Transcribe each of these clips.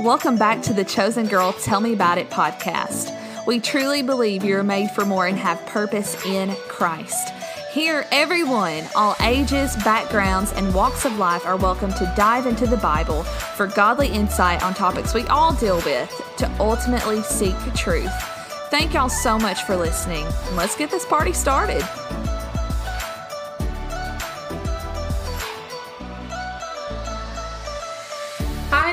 Welcome back to the Chosen Girl Tell Me About It podcast. We truly believe you're made for more and have purpose in Christ. Here, everyone, all ages, backgrounds, and walks of life are welcome to dive into the Bible for godly insight on topics we all deal with to ultimately seek truth. Thank y'all so much for listening, let's get this party started.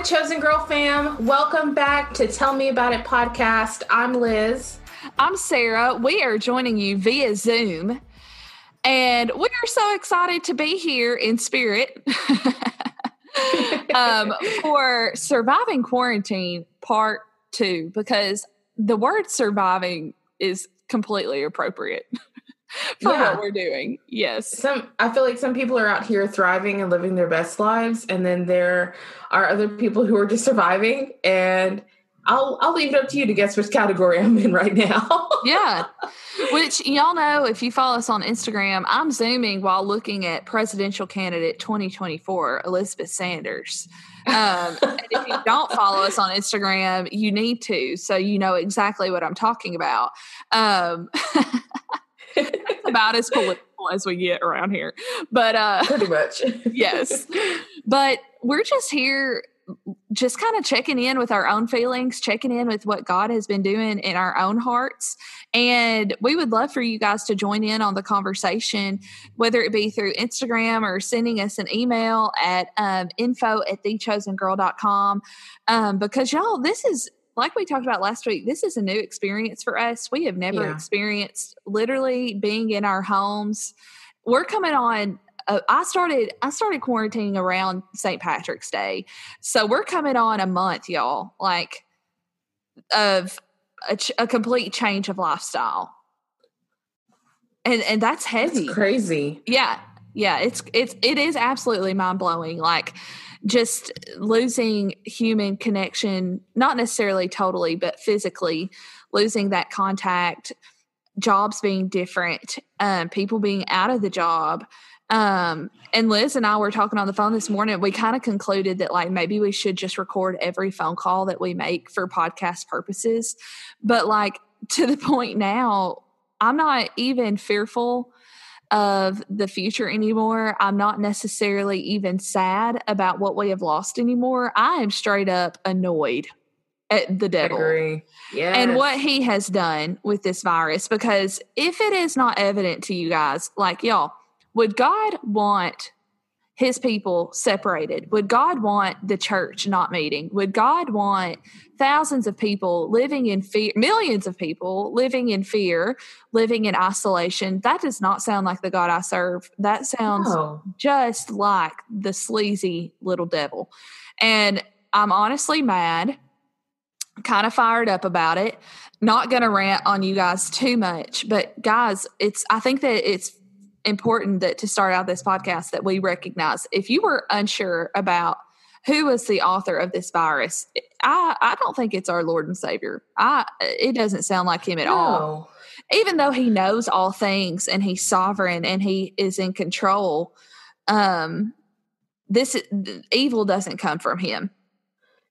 Chosen Girl fam. Welcome back to Tell Me About It podcast. I'm Liz. I'm Sarah. We are joining you via Zoom. And we are so excited to be here in spirit um, for surviving quarantine part two, because the word surviving is completely appropriate for Yeah. what we're doing. Yes. Some I feel like some people are out here thriving and living their best lives, and then there are other people who are just surviving. And I'll I'll leave it up to you to guess which category I'm in right now. Yeah. Which y'all know if you follow us on Instagram, I'm zooming while looking at presidential candidate 2024, Elizabeth Sanders. Um, and if you don't follow us on Instagram, you need to, so you know exactly what I'm talking about. Um, about as political as we get around here. But uh, Pretty much. yes. But we're just here just kind of checking in with our own feelings, checking in with what God has been doing in our own hearts. And we would love for you guys to join in on the conversation, whether it be through Instagram or sending us an email at um, info at thechosengirl.com. Um, because y'all, this is like we talked about last week, this is a new experience for us. We have never Yeah. experienced literally being in our homes. We're coming on uh, I started I started quarantining around St. Patrick's Day. So we're coming on a month, y'all, like of a, ch- a complete change of lifestyle. And and that's heavy. It's crazy. Yeah. Yeah, it's it's it is absolutely mind-blowing like just losing human connection, not necessarily totally, but physically losing that contact, jobs being different, um, people being out of the job. Um, and Liz and I were talking on the phone this morning. We kind of concluded that like maybe we should just record every phone call that we make for podcast purposes. But like to the point now, I'm not even fearful of the future anymore. I'm not necessarily even sad about what we have lost anymore. I am straight up annoyed at the devil Yeah. and what he has done with this virus. Because if it is not evident to you guys, like y'all, would God want his people separated? Would God want the church not meeting? Would God want thousands of people living in fear, millions of people living in fear, living in isolation? That does not sound like the God I serve. That sounds No. just like the sleazy little devil. And I'm honestly mad, kind of fired up about it. Not going to rant on you guys too much, but guys, it's I think that it's important that to start out this podcast that we recognize. If you were unsure about who was the author of this virus, I I don't think it's our Lord and Savior. I it doesn't sound like him at all. Even though he knows all things and he's sovereign and he is in control um this evil doesn't come from him.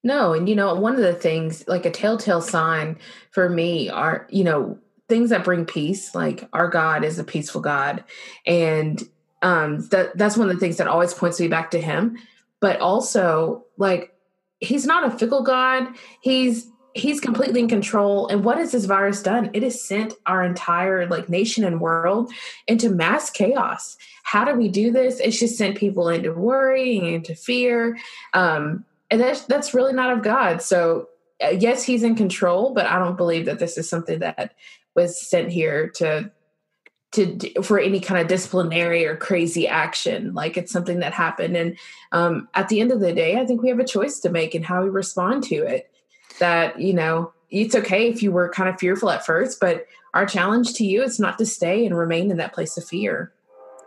No, and you know, one of the things, like a telltale sign for me, are, you know, things that bring peace. Like our God is a peaceful God. And um that that's one of the things that always points me back to him. But also, like, he's not a fickle God. He's he's completely in control. And what has this virus done? It has sent our entire like nation and world into mass chaos. How do we do this? It's just sent people into worry and into fear. Um, and that's that's really not of God. So uh, yes, He's in control, but I don't believe that this is something that was sent here to to for any kind of disciplinary or crazy action. Like it's something that happened, and um, at the end of the day, I think we have a choice to make in how we respond to it. That you know, it's okay if you were kind of fearful at first, but our challenge to you is not to stay and remain in that place of fear.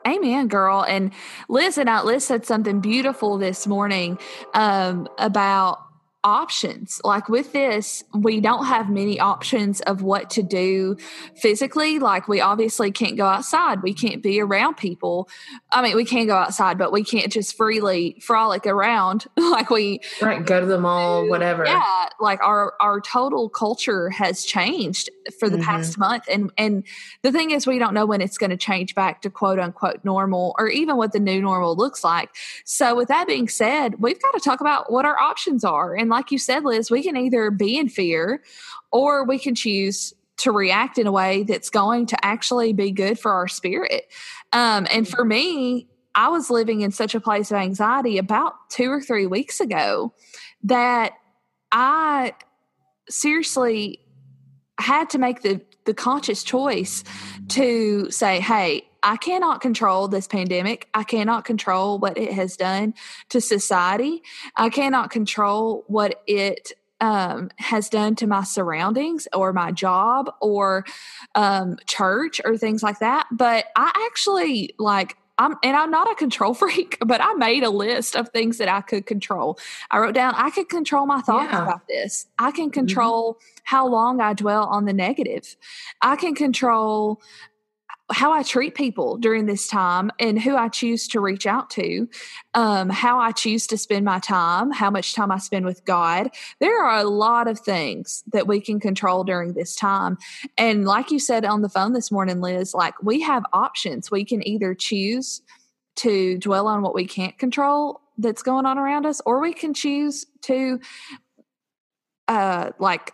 Amen, girl. And Liz and I, Liz said something beautiful this morning um, about options. Like with this, we don't have many options of what to do physically. Like we obviously can't go outside. We can't be around people. I mean, we can go outside, but we can't just freely frolic around like we right go to the mall, whatever. Yeah, like our our total culture has changed for the mm-hmm. past month, and and the thing is, we don't know when it's going to change back to quote unquote normal, or even what the new normal looks like. So, with that being said, we've got to talk about what our options are, and like you said, Liz, we can either be in fear or we can choose to react in a way that's going to actually be good for our spirit. Um, and for me, I was living in such a place of anxiety about two or three weeks ago that I seriously had to make the, the conscious choice to say, hey, I cannot control this pandemic. I cannot control what it has done to society. I cannot control what it um, has done to my surroundings or my job or um, church or things like that. But I actually like I'm and I'm not a control freak, but I made a list of things that I could control. I wrote down I could control my thoughts yeah. about this. I can mm-hmm. control mm-hmm. how long I dwell on the negative. I can control how I treat people during this time and who I choose to reach out to, um, how I choose to spend my time, how much time I spend with God. There are a lot of things that we can control during this time. And like you said on the phone this morning, Liz, like we have options. We can either choose to dwell on what we can't control that's going on around us, or we can choose to uh like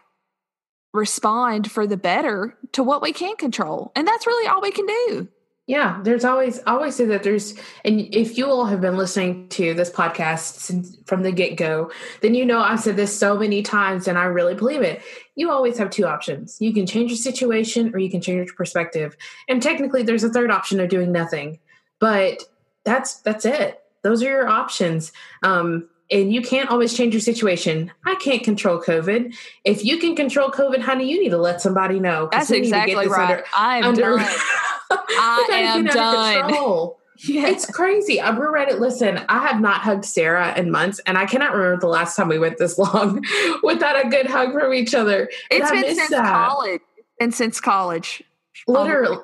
respond for the better to what we can control. And that's really all we can do. Yeah, there's always always say that there's and if you all have been listening to this podcast since from the get-go, then you know I've said this so many times and I really believe it. You always have two options. You can change your situation or you can change your perspective. And technically there's a third option of doing nothing. But that's that's it. Those are your options. Um and you can't always change your situation. I can't control COVID. If you can control COVID, honey, you need to let somebody know. That's exactly right. Under, I'm under, done. I am done. Yeah. It's crazy. I we're ready. Listen, I have not hugged Sarah in months, and I cannot remember the last time we went this long without a good hug from each other. It's been since that. college. And since college. Literally.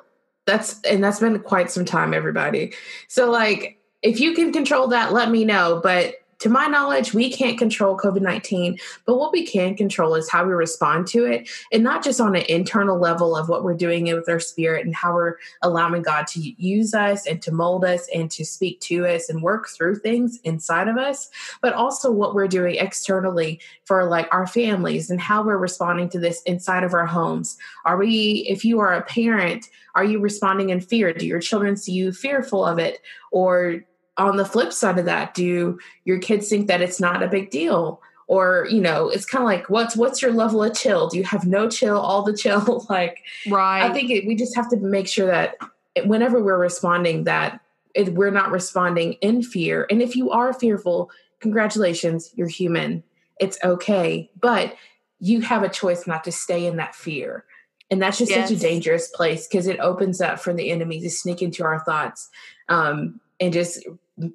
That's and that's been quite some time, everybody. So like if you can control that, let me know. But to my knowledge, we can't control COVID 19, but what we can control is how we respond to it. And not just on an internal level of what we're doing with our spirit and how we're allowing God to use us and to mold us and to speak to us and work through things inside of us, but also what we're doing externally for like our families and how we're responding to this inside of our homes. Are we, if you are a parent, are you responding in fear? Do your children see you fearful of it? Or on the flip side of that, do your kids think that it's not a big deal? Or, you know, it's kind of like, what's what's your level of chill? Do you have no chill, all the chill? like, right. I think it, we just have to make sure that whenever we're responding, that it, we're not responding in fear. And if you are fearful, congratulations, you're human. It's okay. But you have a choice not to stay in that fear. And that's just yes. such a dangerous place because it opens up for the enemy to sneak into our thoughts um, and just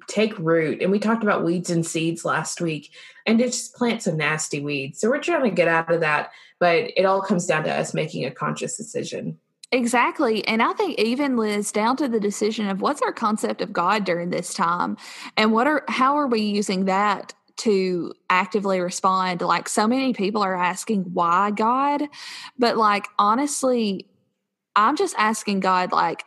take root. And we talked about weeds and seeds last week, and just plant some nasty weeds. So we're trying to get out of that, but it all comes down to us making a conscious decision. Exactly. And I think even Liz down to the decision of what's our concept of God during this time and what are how are we using that to actively respond like so many people are asking why God but like honestly I'm just asking God like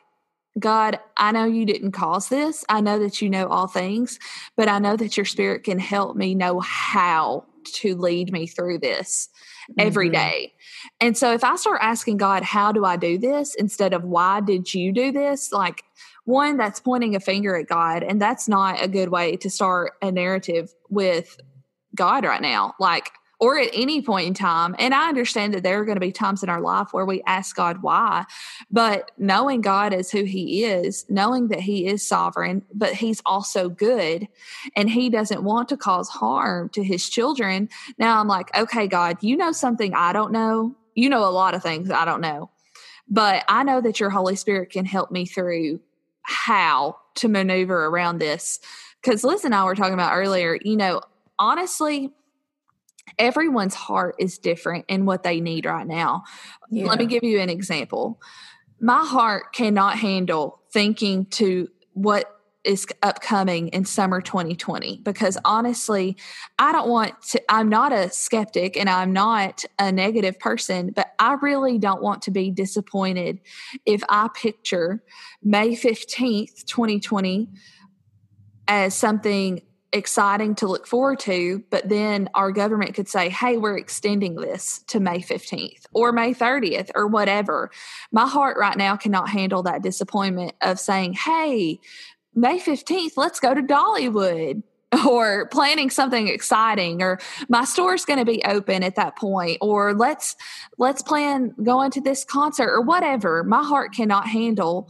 God, I know you didn't cause this. I know that you know all things, but I know that your spirit can help me know how to lead me through this mm-hmm. every day. And so if I start asking God, how do I do this instead of why did you do this? Like, one, that's pointing a finger at God. And that's not a good way to start a narrative with God right now. Like, or at any point in time. And I understand that there are going to be times in our life where we ask God why, but knowing God as who He is, knowing that He is sovereign, but He's also good and He doesn't want to cause harm to His children. Now I'm like, okay, God, you know something I don't know. You know a lot of things I don't know, but I know that your Holy Spirit can help me through how to maneuver around this. Because Liz and I were talking about earlier, you know, honestly, everyone's heart is different in what they need right now. Yeah. Let me give you an example. My heart cannot handle thinking to what is upcoming in summer 2020 because honestly, I don't want to, I'm not a skeptic and I'm not a negative person, but I really don't want to be disappointed if I picture May 15th, 2020 as something exciting to look forward to, but then our government could say, hey, we're extending this to May 15th or May 30th or whatever. My heart right now cannot handle that disappointment of saying, hey, May 15th, let's go to Dollywood or planning something exciting or my store's going to be open at that point or let's let's plan going to this concert or whatever my heart cannot handle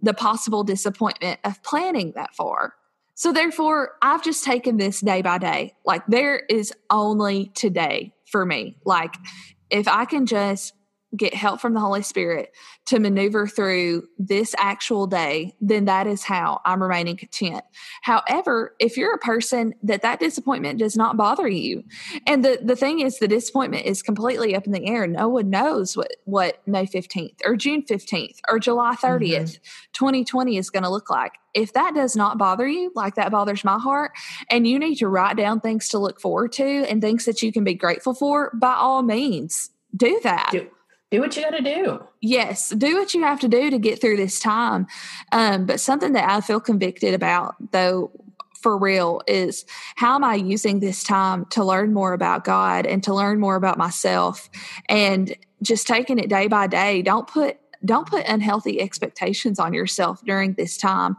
the possible disappointment of planning that far so therefore, I've just taken this day by day. Like there is only today for me. Like if I can just get help from the Holy Spirit to maneuver through this actual day, then that is how I'm remaining content. However, if you're a person that that disappointment does not bother you, and the, the thing is, the disappointment is completely up in the air. No one knows what, what May 15th or June 15th or July 30th, mm-hmm. 2020 is going to look like. If that does not bother you, like that bothers my heart, and you need to write down things to look forward to and things that you can be grateful for, by all means, do that. Do- do what you got to do. Yes, do what you have to do to get through this time. Um, but something that I feel convicted about, though, for real, is how am I using this time to learn more about God and to learn more about myself, and just taking it day by day. Don't put don't put unhealthy expectations on yourself during this time,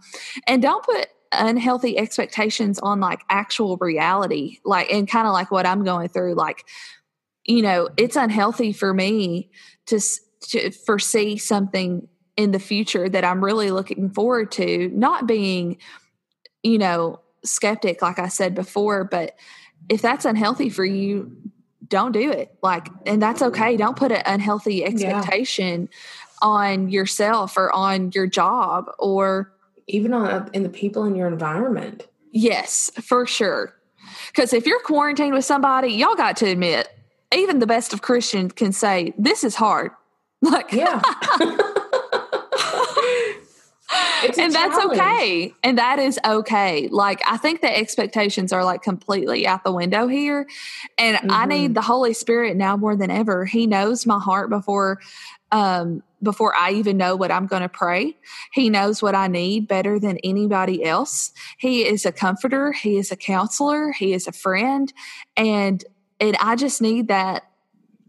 and don't put unhealthy expectations on like actual reality like and kind of like what i'm going through like you know it's unhealthy for me to, to foresee something in the future that I'm really looking forward to, not being, you know, skeptic, like I said before, but if that's unhealthy for you, don't do it. Like, and that's okay. Don't put an unhealthy expectation yeah. on yourself or on your job or even on uh, in the people in your environment. Yes, for sure. Because if you're quarantined with somebody, y'all got to admit even the best of Christians can say, this is hard. Like, yeah. and that's okay. And that is okay. Like, I think the expectations are like completely out the window here. And mm-hmm. I need the Holy Spirit now more than ever. He knows my heart before, um, before I even know what I'm going to pray. He knows what I need better than anybody else. He is a comforter. He is a counselor. He is a friend. And and I just need that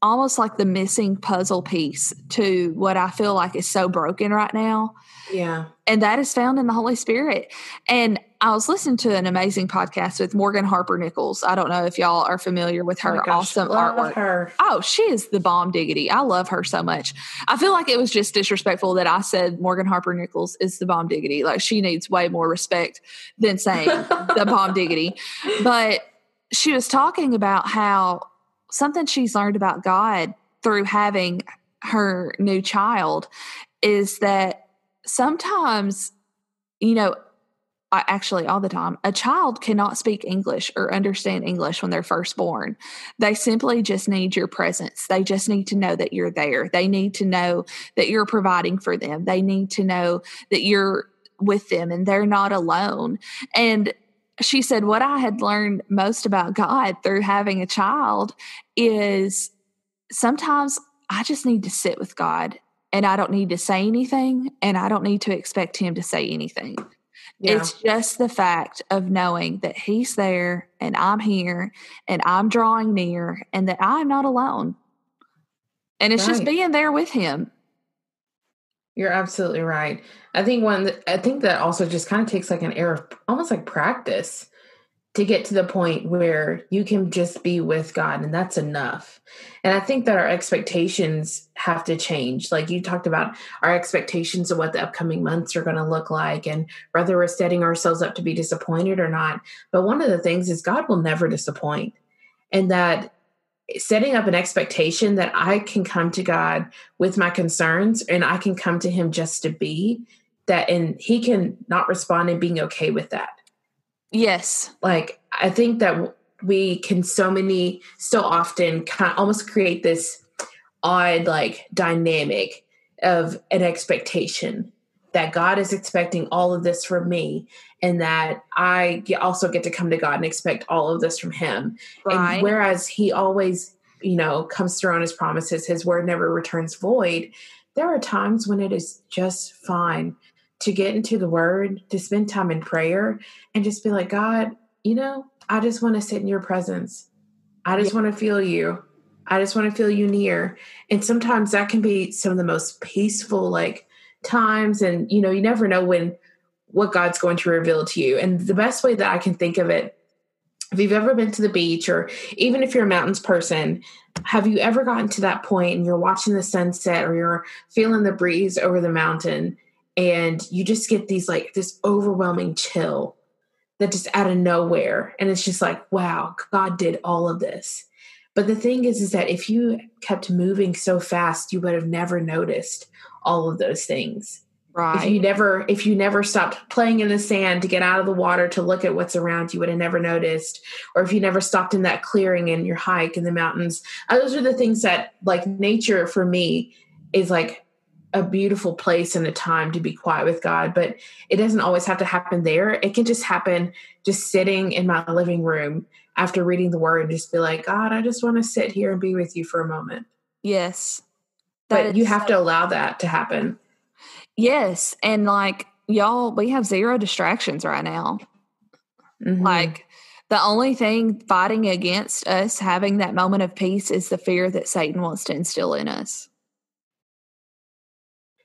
almost like the missing puzzle piece to what I feel like is so broken right now. Yeah. And that is found in the Holy Spirit. And I was listening to an amazing podcast with Morgan Harper Nichols. I don't know if y'all are familiar with her oh gosh, awesome artwork. Her. Oh, she is the bomb diggity. I love her so much. I feel like it was just disrespectful that I said Morgan Harper Nichols is the bomb diggity. Like she needs way more respect than saying the bomb diggity. But she was talking about how something she's learned about God through having her new child is that sometimes, you know, actually all the time, a child cannot speak English or understand English when they're first born. They simply just need your presence. They just need to know that you're there. They need to know that you're providing for them. They need to know that you're with them and they're not alone. And she said, What I had learned most about God through having a child is sometimes I just need to sit with God and I don't need to say anything and I don't need to expect Him to say anything. Yeah. It's just the fact of knowing that He's there and I'm here and I'm drawing near and that I'm not alone. And it's right. just being there with Him. You're absolutely right. I think one I think that also just kind of takes like an air of almost like practice to get to the point where you can just be with God and that's enough. And I think that our expectations have to change. Like you talked about our expectations of what the upcoming months are going to look like and whether we're setting ourselves up to be disappointed or not. But one of the things is God will never disappoint. And that setting up an expectation that I can come to God with my concerns and I can come to Him just to be that, and He can not respond and being okay with that. Yes. Like, I think that we can so many so often kind of almost create this odd like dynamic of an expectation that God is expecting all of this from me and that I also get to come to God and expect all of this from him. Right. And whereas he always, you know, comes through on his promises, his word never returns void, there are times when it is just fine to get into the word, to spend time in prayer and just be like, God, you know, I just want to sit in your presence. I just yeah. want to feel you. I just want to feel you near. And sometimes that can be some of the most peaceful, like times. And, you know, you never know when what God's going to reveal to you. And the best way that I can think of it, if you've ever been to the beach or even if you're a mountains person, have you ever gotten to that point and you're watching the sunset or you're feeling the breeze over the mountain and you just get these like this overwhelming chill that just out of nowhere and it's just like wow god did all of this but the thing is is that if you kept moving so fast you would have never noticed all of those things right if you never if you never stopped playing in the sand to get out of the water to look at what's around you would have never noticed or if you never stopped in that clearing in your hike in the mountains uh, those are the things that like nature for me is like a beautiful place and a time to be quiet with God, but it doesn't always have to happen there. It can just happen just sitting in my living room after reading the word and just be like, God, I just want to sit here and be with you for a moment. Yes. But you have so- to allow that to happen. Yes. And like, y'all, we have zero distractions right now. Mm-hmm. Like, the only thing fighting against us having that moment of peace is the fear that Satan wants to instill in us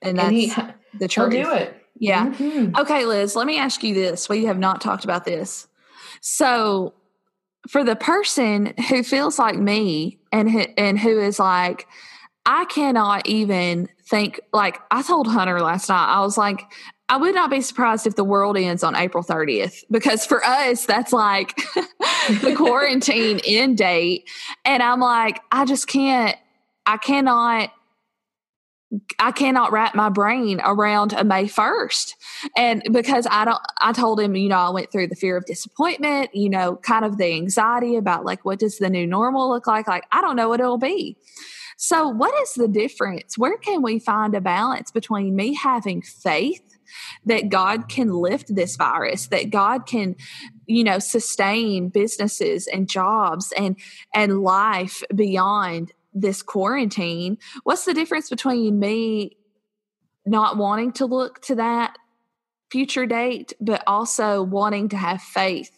and that's and he, the truth. He'll do it. Yeah. Mm-hmm. Okay, Liz. Let me ask you this. We have not talked about this. So, for the person who feels like me and who, and who is like, I cannot even think. Like I told Hunter last night, I was like, I would not be surprised if the world ends on April 30th because for us, that's like the quarantine end date. And I'm like, I just can't, I cannot I cannot wrap my brain around a May 1st. And because I don't, I told him, you know, I went through the fear of disappointment, you know, kind of the anxiety about like, what does the new normal look like? Like, I don't know what it'll be. So, what is the difference? Where can we find a balance between me having faith that God can lift this virus, that God can, you know, sustain businesses and jobs and and life beyond this quarantine what's the difference between me not wanting to look to that future date but also wanting to have faith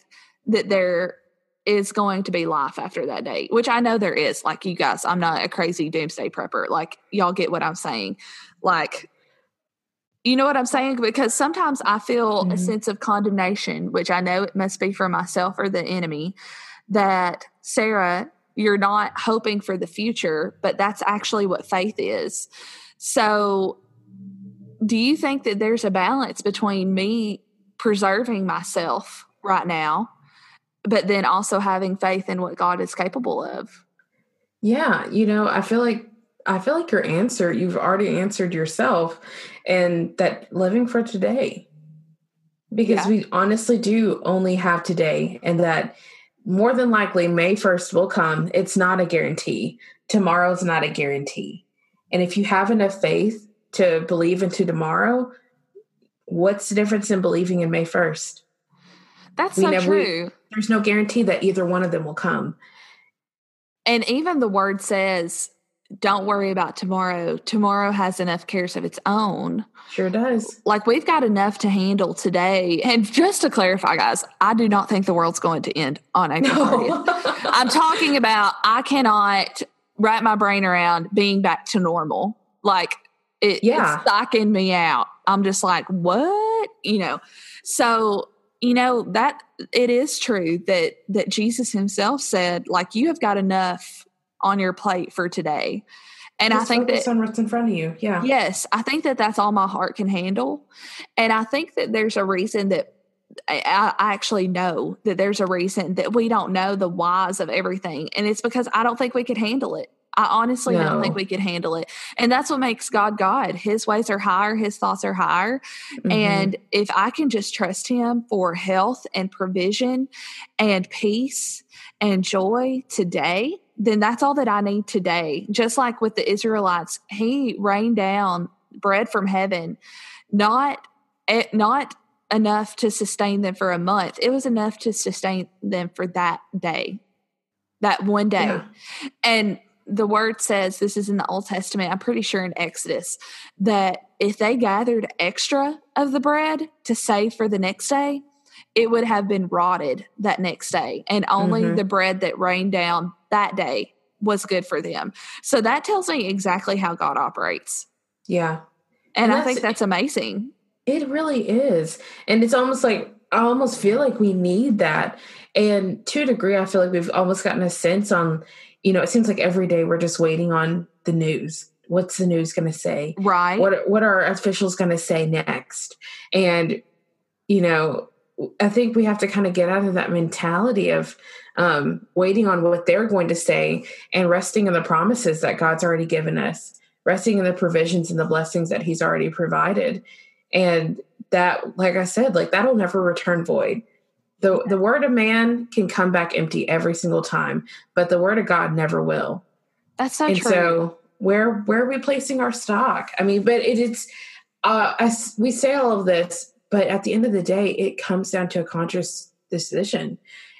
that there is going to be life after that date which i know there is like you guys i'm not a crazy doomsday prepper like y'all get what i'm saying like you know what i'm saying because sometimes i feel mm-hmm. a sense of condemnation which i know it must be for myself or the enemy that sarah you're not hoping for the future, but that's actually what faith is. So, do you think that there's a balance between me preserving myself right now, but then also having faith in what God is capable of? Yeah, you know, I feel like I feel like your answer, you've already answered yourself and that living for today. Because yeah. we honestly do only have today and that more than likely May 1st will come. It's not a guarantee. Tomorrow's not a guarantee. And if you have enough faith to believe into tomorrow, what's the difference in believing in May 1st? That's we so never, true. there's no guarantee that either one of them will come. And even the word says don't worry about tomorrow. Tomorrow has enough cares of its own. Sure does. Like we've got enough to handle today. And just to clarify, guys, I do not think the world's going to end on April no. 30th. I'm talking about I cannot wrap my brain around being back to normal. Like it, yeah. it's psyching me out. I'm just like, what? You know. So you know that it is true that that Jesus himself said like you have got enough on your plate for today. And Just I think that on what's in front of you. Yeah. Yes. I think that that's all my heart can handle. And I think that there's a reason that I, I actually know that there's a reason that we don't know the whys of everything. And it's because I don't think we could handle it. I honestly no. don't think we could handle it. And that's what makes God God. His ways are higher, his thoughts are higher. Mm-hmm. And if I can just trust him for health and provision and peace and joy today, then that's all that I need today. Just like with the Israelites, he rained down bread from heaven, not eh, not enough to sustain them for a month. It was enough to sustain them for that day, that one day. Yeah. And the word says this is in the Old Testament, I'm pretty sure in Exodus, that if they gathered extra of the bread to save for the next day, it would have been rotted that next day. And only mm-hmm. the bread that rained down that day was good for them. So that tells me exactly how God operates. Yeah. And, and I think that's amazing. It really is. And it's almost like, I almost feel like we need that. And to a degree, I feel like we've almost gotten a sense on, you know, it seems like every day we're just waiting on the news. What's the news going to say? Right. What what are officials going to say next? And you know, I think we have to kind of get out of that mentality of um, waiting on what they're going to say and resting in the promises that God's already given us, resting in the provisions and the blessings that He's already provided. And that, like I said, like that'll never return void the the word of man can come back empty every single time, but the word of God never will. That's so and true. So where where are we placing our stock? I mean, but it, it is uh as we say all of this, but at the end of the day, it comes down to a conscious decision.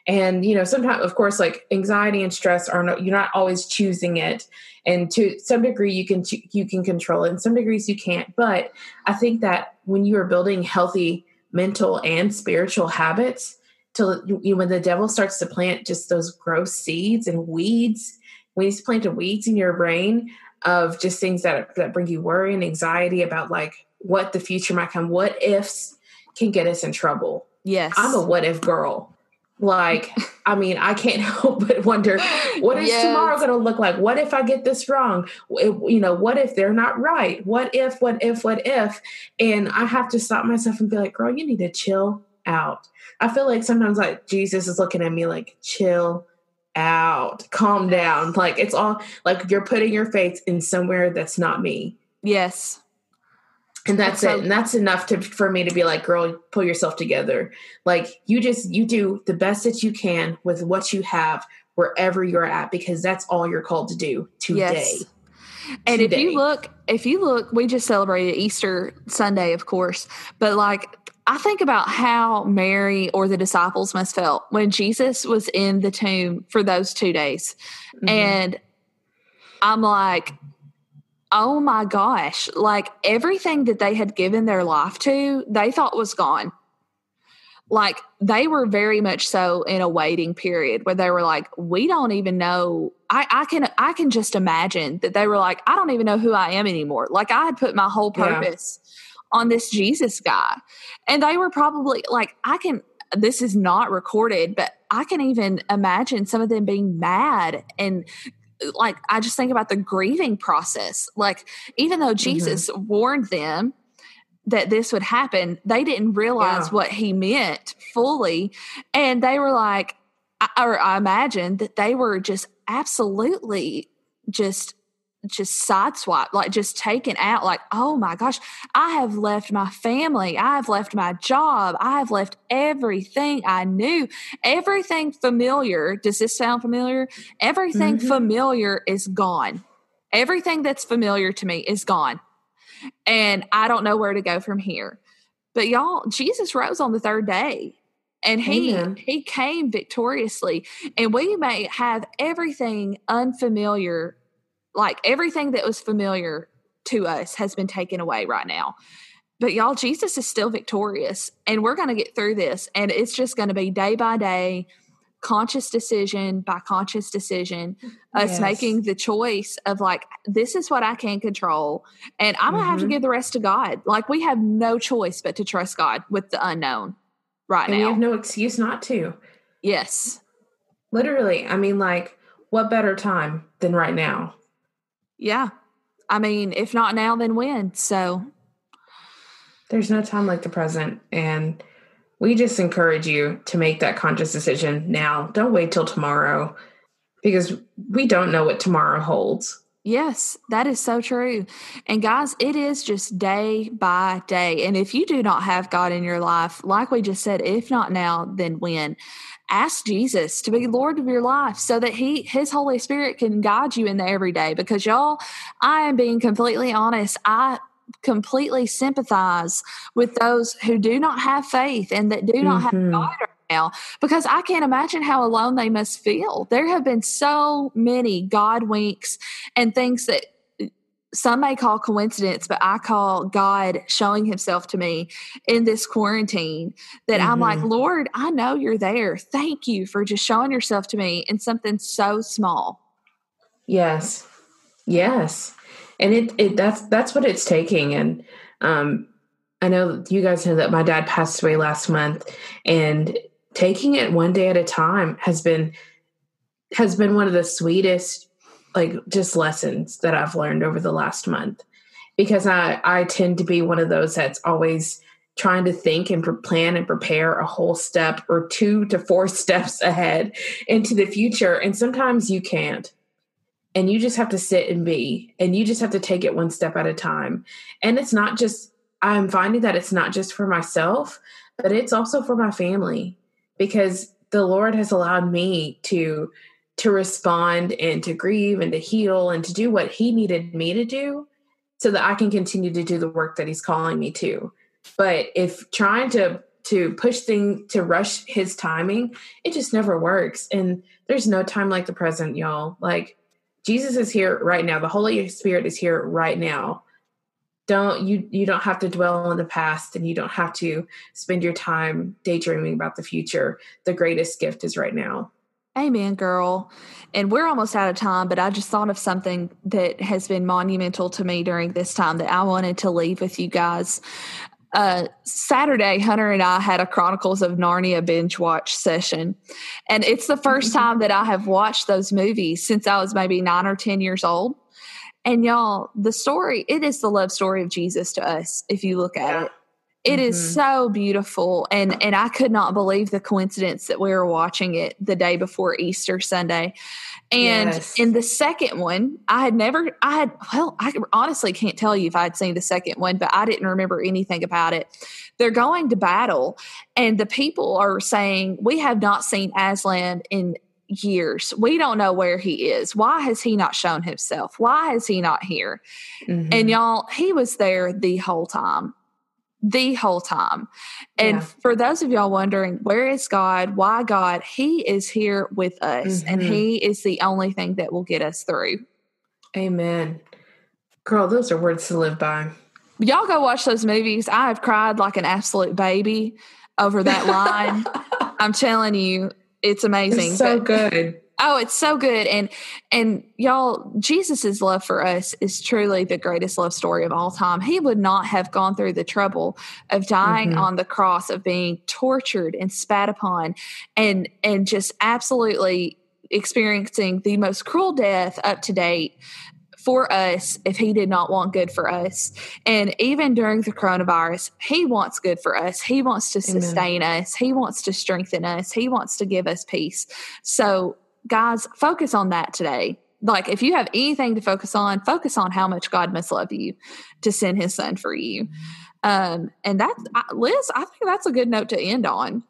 And you know, sometimes, of course, like anxiety and stress are not you're not always choosing it, and to some degree, you can you can control it. In some degrees, you can't. But I think that when you are building healthy mental and spiritual habits, till you know, when the devil starts to plant just those gross seeds and weeds when he's planted weeds in your brain of just things that that bring you worry and anxiety about like what the future might come what ifs can get us in trouble. Yes. I'm a what if girl. Like i mean i can't help but wonder what is yes. tomorrow going to look like? What if i get this wrong? You know what if they're not right? What if what if what if? And i have to stop myself and be like girl you need to chill out I feel like sometimes like Jesus is looking at me like, chill out, calm down. Like it's all like you're putting your faith in somewhere that's not me. Yes. And that's, that's it. So- and that's enough to for me to be like, girl, pull yourself together. Like you just you do the best that you can with what you have wherever you're at because that's all you're called to do today. Yes. And today. if you look, if you look, we just celebrated Easter Sunday, of course, but like I think about how Mary or the disciples must felt when Jesus was in the tomb for those two days. Mm-hmm. And I'm like, oh my gosh, like everything that they had given their life to, they thought was gone. Like they were very much so in a waiting period where they were like, we don't even know. I, I can I can just imagine that they were like, I don't even know who I am anymore. Like I had put my whole purpose yeah on this Jesus guy. And they were probably like, I can, this is not recorded, but I can even imagine some of them being mad and like I just think about the grieving process. Like even though mm-hmm. Jesus mm-hmm. warned them that this would happen, they didn't realize yeah. what he meant fully. And they were like, or I imagine that they were just absolutely just just sideswiped, like just taken out, like, oh my gosh, I have left my family. I have left my job. I have left everything I knew, everything familiar. Does this sound familiar? Everything mm-hmm. familiar is gone. Everything that's familiar to me is gone. And I don't know where to go from here. But y'all, Jesus rose on the third day and he Amen. he came victoriously and we may have everything unfamiliar like everything that was familiar to us has been taken away right now. But y'all, Jesus is still victorious, and we're going to get through this. And it's just going to be day by day, conscious decision by conscious decision, us yes. making the choice of like, this is what I can control. And I'm going to mm-hmm. have to mm-hmm. give the rest to God. Like, we have no choice but to trust God with the unknown right and now. We have no excuse not to. Yes. Literally. I mean, like, what better time than right now? Yeah. I mean, if not now, then when? So there's no time like the present. And we just encourage you to make that conscious decision now. Don't wait till tomorrow because we don't know what tomorrow holds. Yes, that is so true. And guys, it is just day by day. And if you do not have God in your life, like we just said, if not now, then when? Ask Jesus to be Lord of your life so that He His Holy Spirit can guide you in the everyday. Because y'all, I am being completely honest. I completely sympathize with those who do not have faith and that do not mm-hmm. have God now because I can't imagine how alone they must feel. There have been so many God winks and things that some may call coincidence, but I call God showing himself to me in this quarantine that mm-hmm. I'm like, mm-hmm. Lord, I know you're there. Thank you for just showing yourself to me in something so small. Yes. Yes. And it, it that's that's what it's taking. And um I know you guys know that my dad passed away last month and taking it one day at a time has been has been one of the sweetest like just lessons that I've learned over the last month. Because I I tend to be one of those that's always trying to think and plan and prepare a whole step or two to four steps ahead into the future. And sometimes you can't. And you just have to sit and be. And you just have to take it one step at a time. And it's not just i'm finding that it's not just for myself but it's also for my family because the Lord has allowed me to to respond and to grieve and to heal and to do what he needed me to do so that I can continue to do the work that he's calling me to. But if trying to to push things to rush his timing, it just never works. And there's no time like the present, y'all. Like Jesus is here right now. The Holy Spirit is here right now don't you you don't have to dwell on the past and you don't have to spend your time daydreaming about the future the greatest gift is right now amen girl and we're almost out of time but i just thought of something that has been monumental to me during this time that i wanted to leave with you guys uh, Saturday, Hunter and I had a Chronicles of Narnia binge watch session. And it's the first time that I have watched those movies since I was maybe nine or 10 years old. And y'all, the story, it is the love story of Jesus to us, if you look at yeah. it. It mm-hmm. is so beautiful. And and I could not believe the coincidence that we were watching it the day before Easter Sunday. And yes. in the second one, I had never, I had, well, I honestly can't tell you if I had seen the second one, but I didn't remember anything about it. They're going to battle, and the people are saying, We have not seen Aslan in years. We don't know where he is. Why has he not shown himself? Why is he not here? Mm-hmm. And y'all, he was there the whole time. The whole time. And yeah. for those of y'all wondering, where is God? Why God? He is here with us, mm-hmm. and he is the only thing that will get us through. Amen. Girl, those are words to live by. Y'all go watch those movies. I have cried like an absolute baby over that line. I'm telling you, it's amazing. It's so but, good. Oh, it's so good. And and y'all, Jesus's love for us is truly the greatest love story of all time. He would not have gone through the trouble of dying mm-hmm. on the cross, of being tortured and spat upon and and just absolutely experiencing the most cruel death up to date for us if he did not want good for us. And even during the coronavirus, he wants good for us. He wants to sustain Amen. us. He wants to strengthen us. He wants to give us peace. So, guys, focus on that today. Like, if you have anything to focus on, focus on how much God must love you to send his son for you. Um, and that, Liz, I think that's a good note to end on.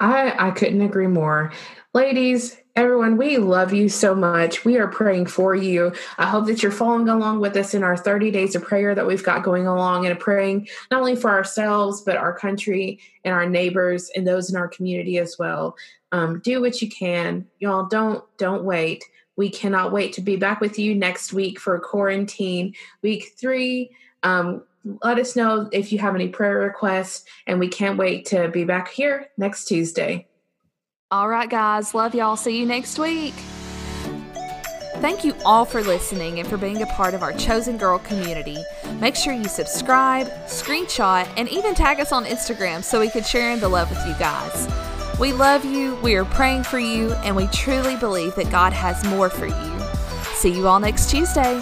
I, I couldn't agree more. Ladies, everyone, we love you so much. We are praying for you. I hope that you're following along with us in our 30 days of prayer that we've got going along and praying not only for ourselves, but our country and our neighbors and those in our community as well. Um, do what you can. Y'all don't don't wait. We cannot wait to be back with you next week for quarantine week three. Um, let us know if you have any prayer requests, and we can't wait to be back here next Tuesday. All right, guys. Love y'all. See you next week. Thank you all for listening and for being a part of our Chosen Girl community. Make sure you subscribe, screenshot, and even tag us on Instagram so we can share in the love with you guys. We love you, we are praying for you, and we truly believe that God has more for you. See you all next Tuesday.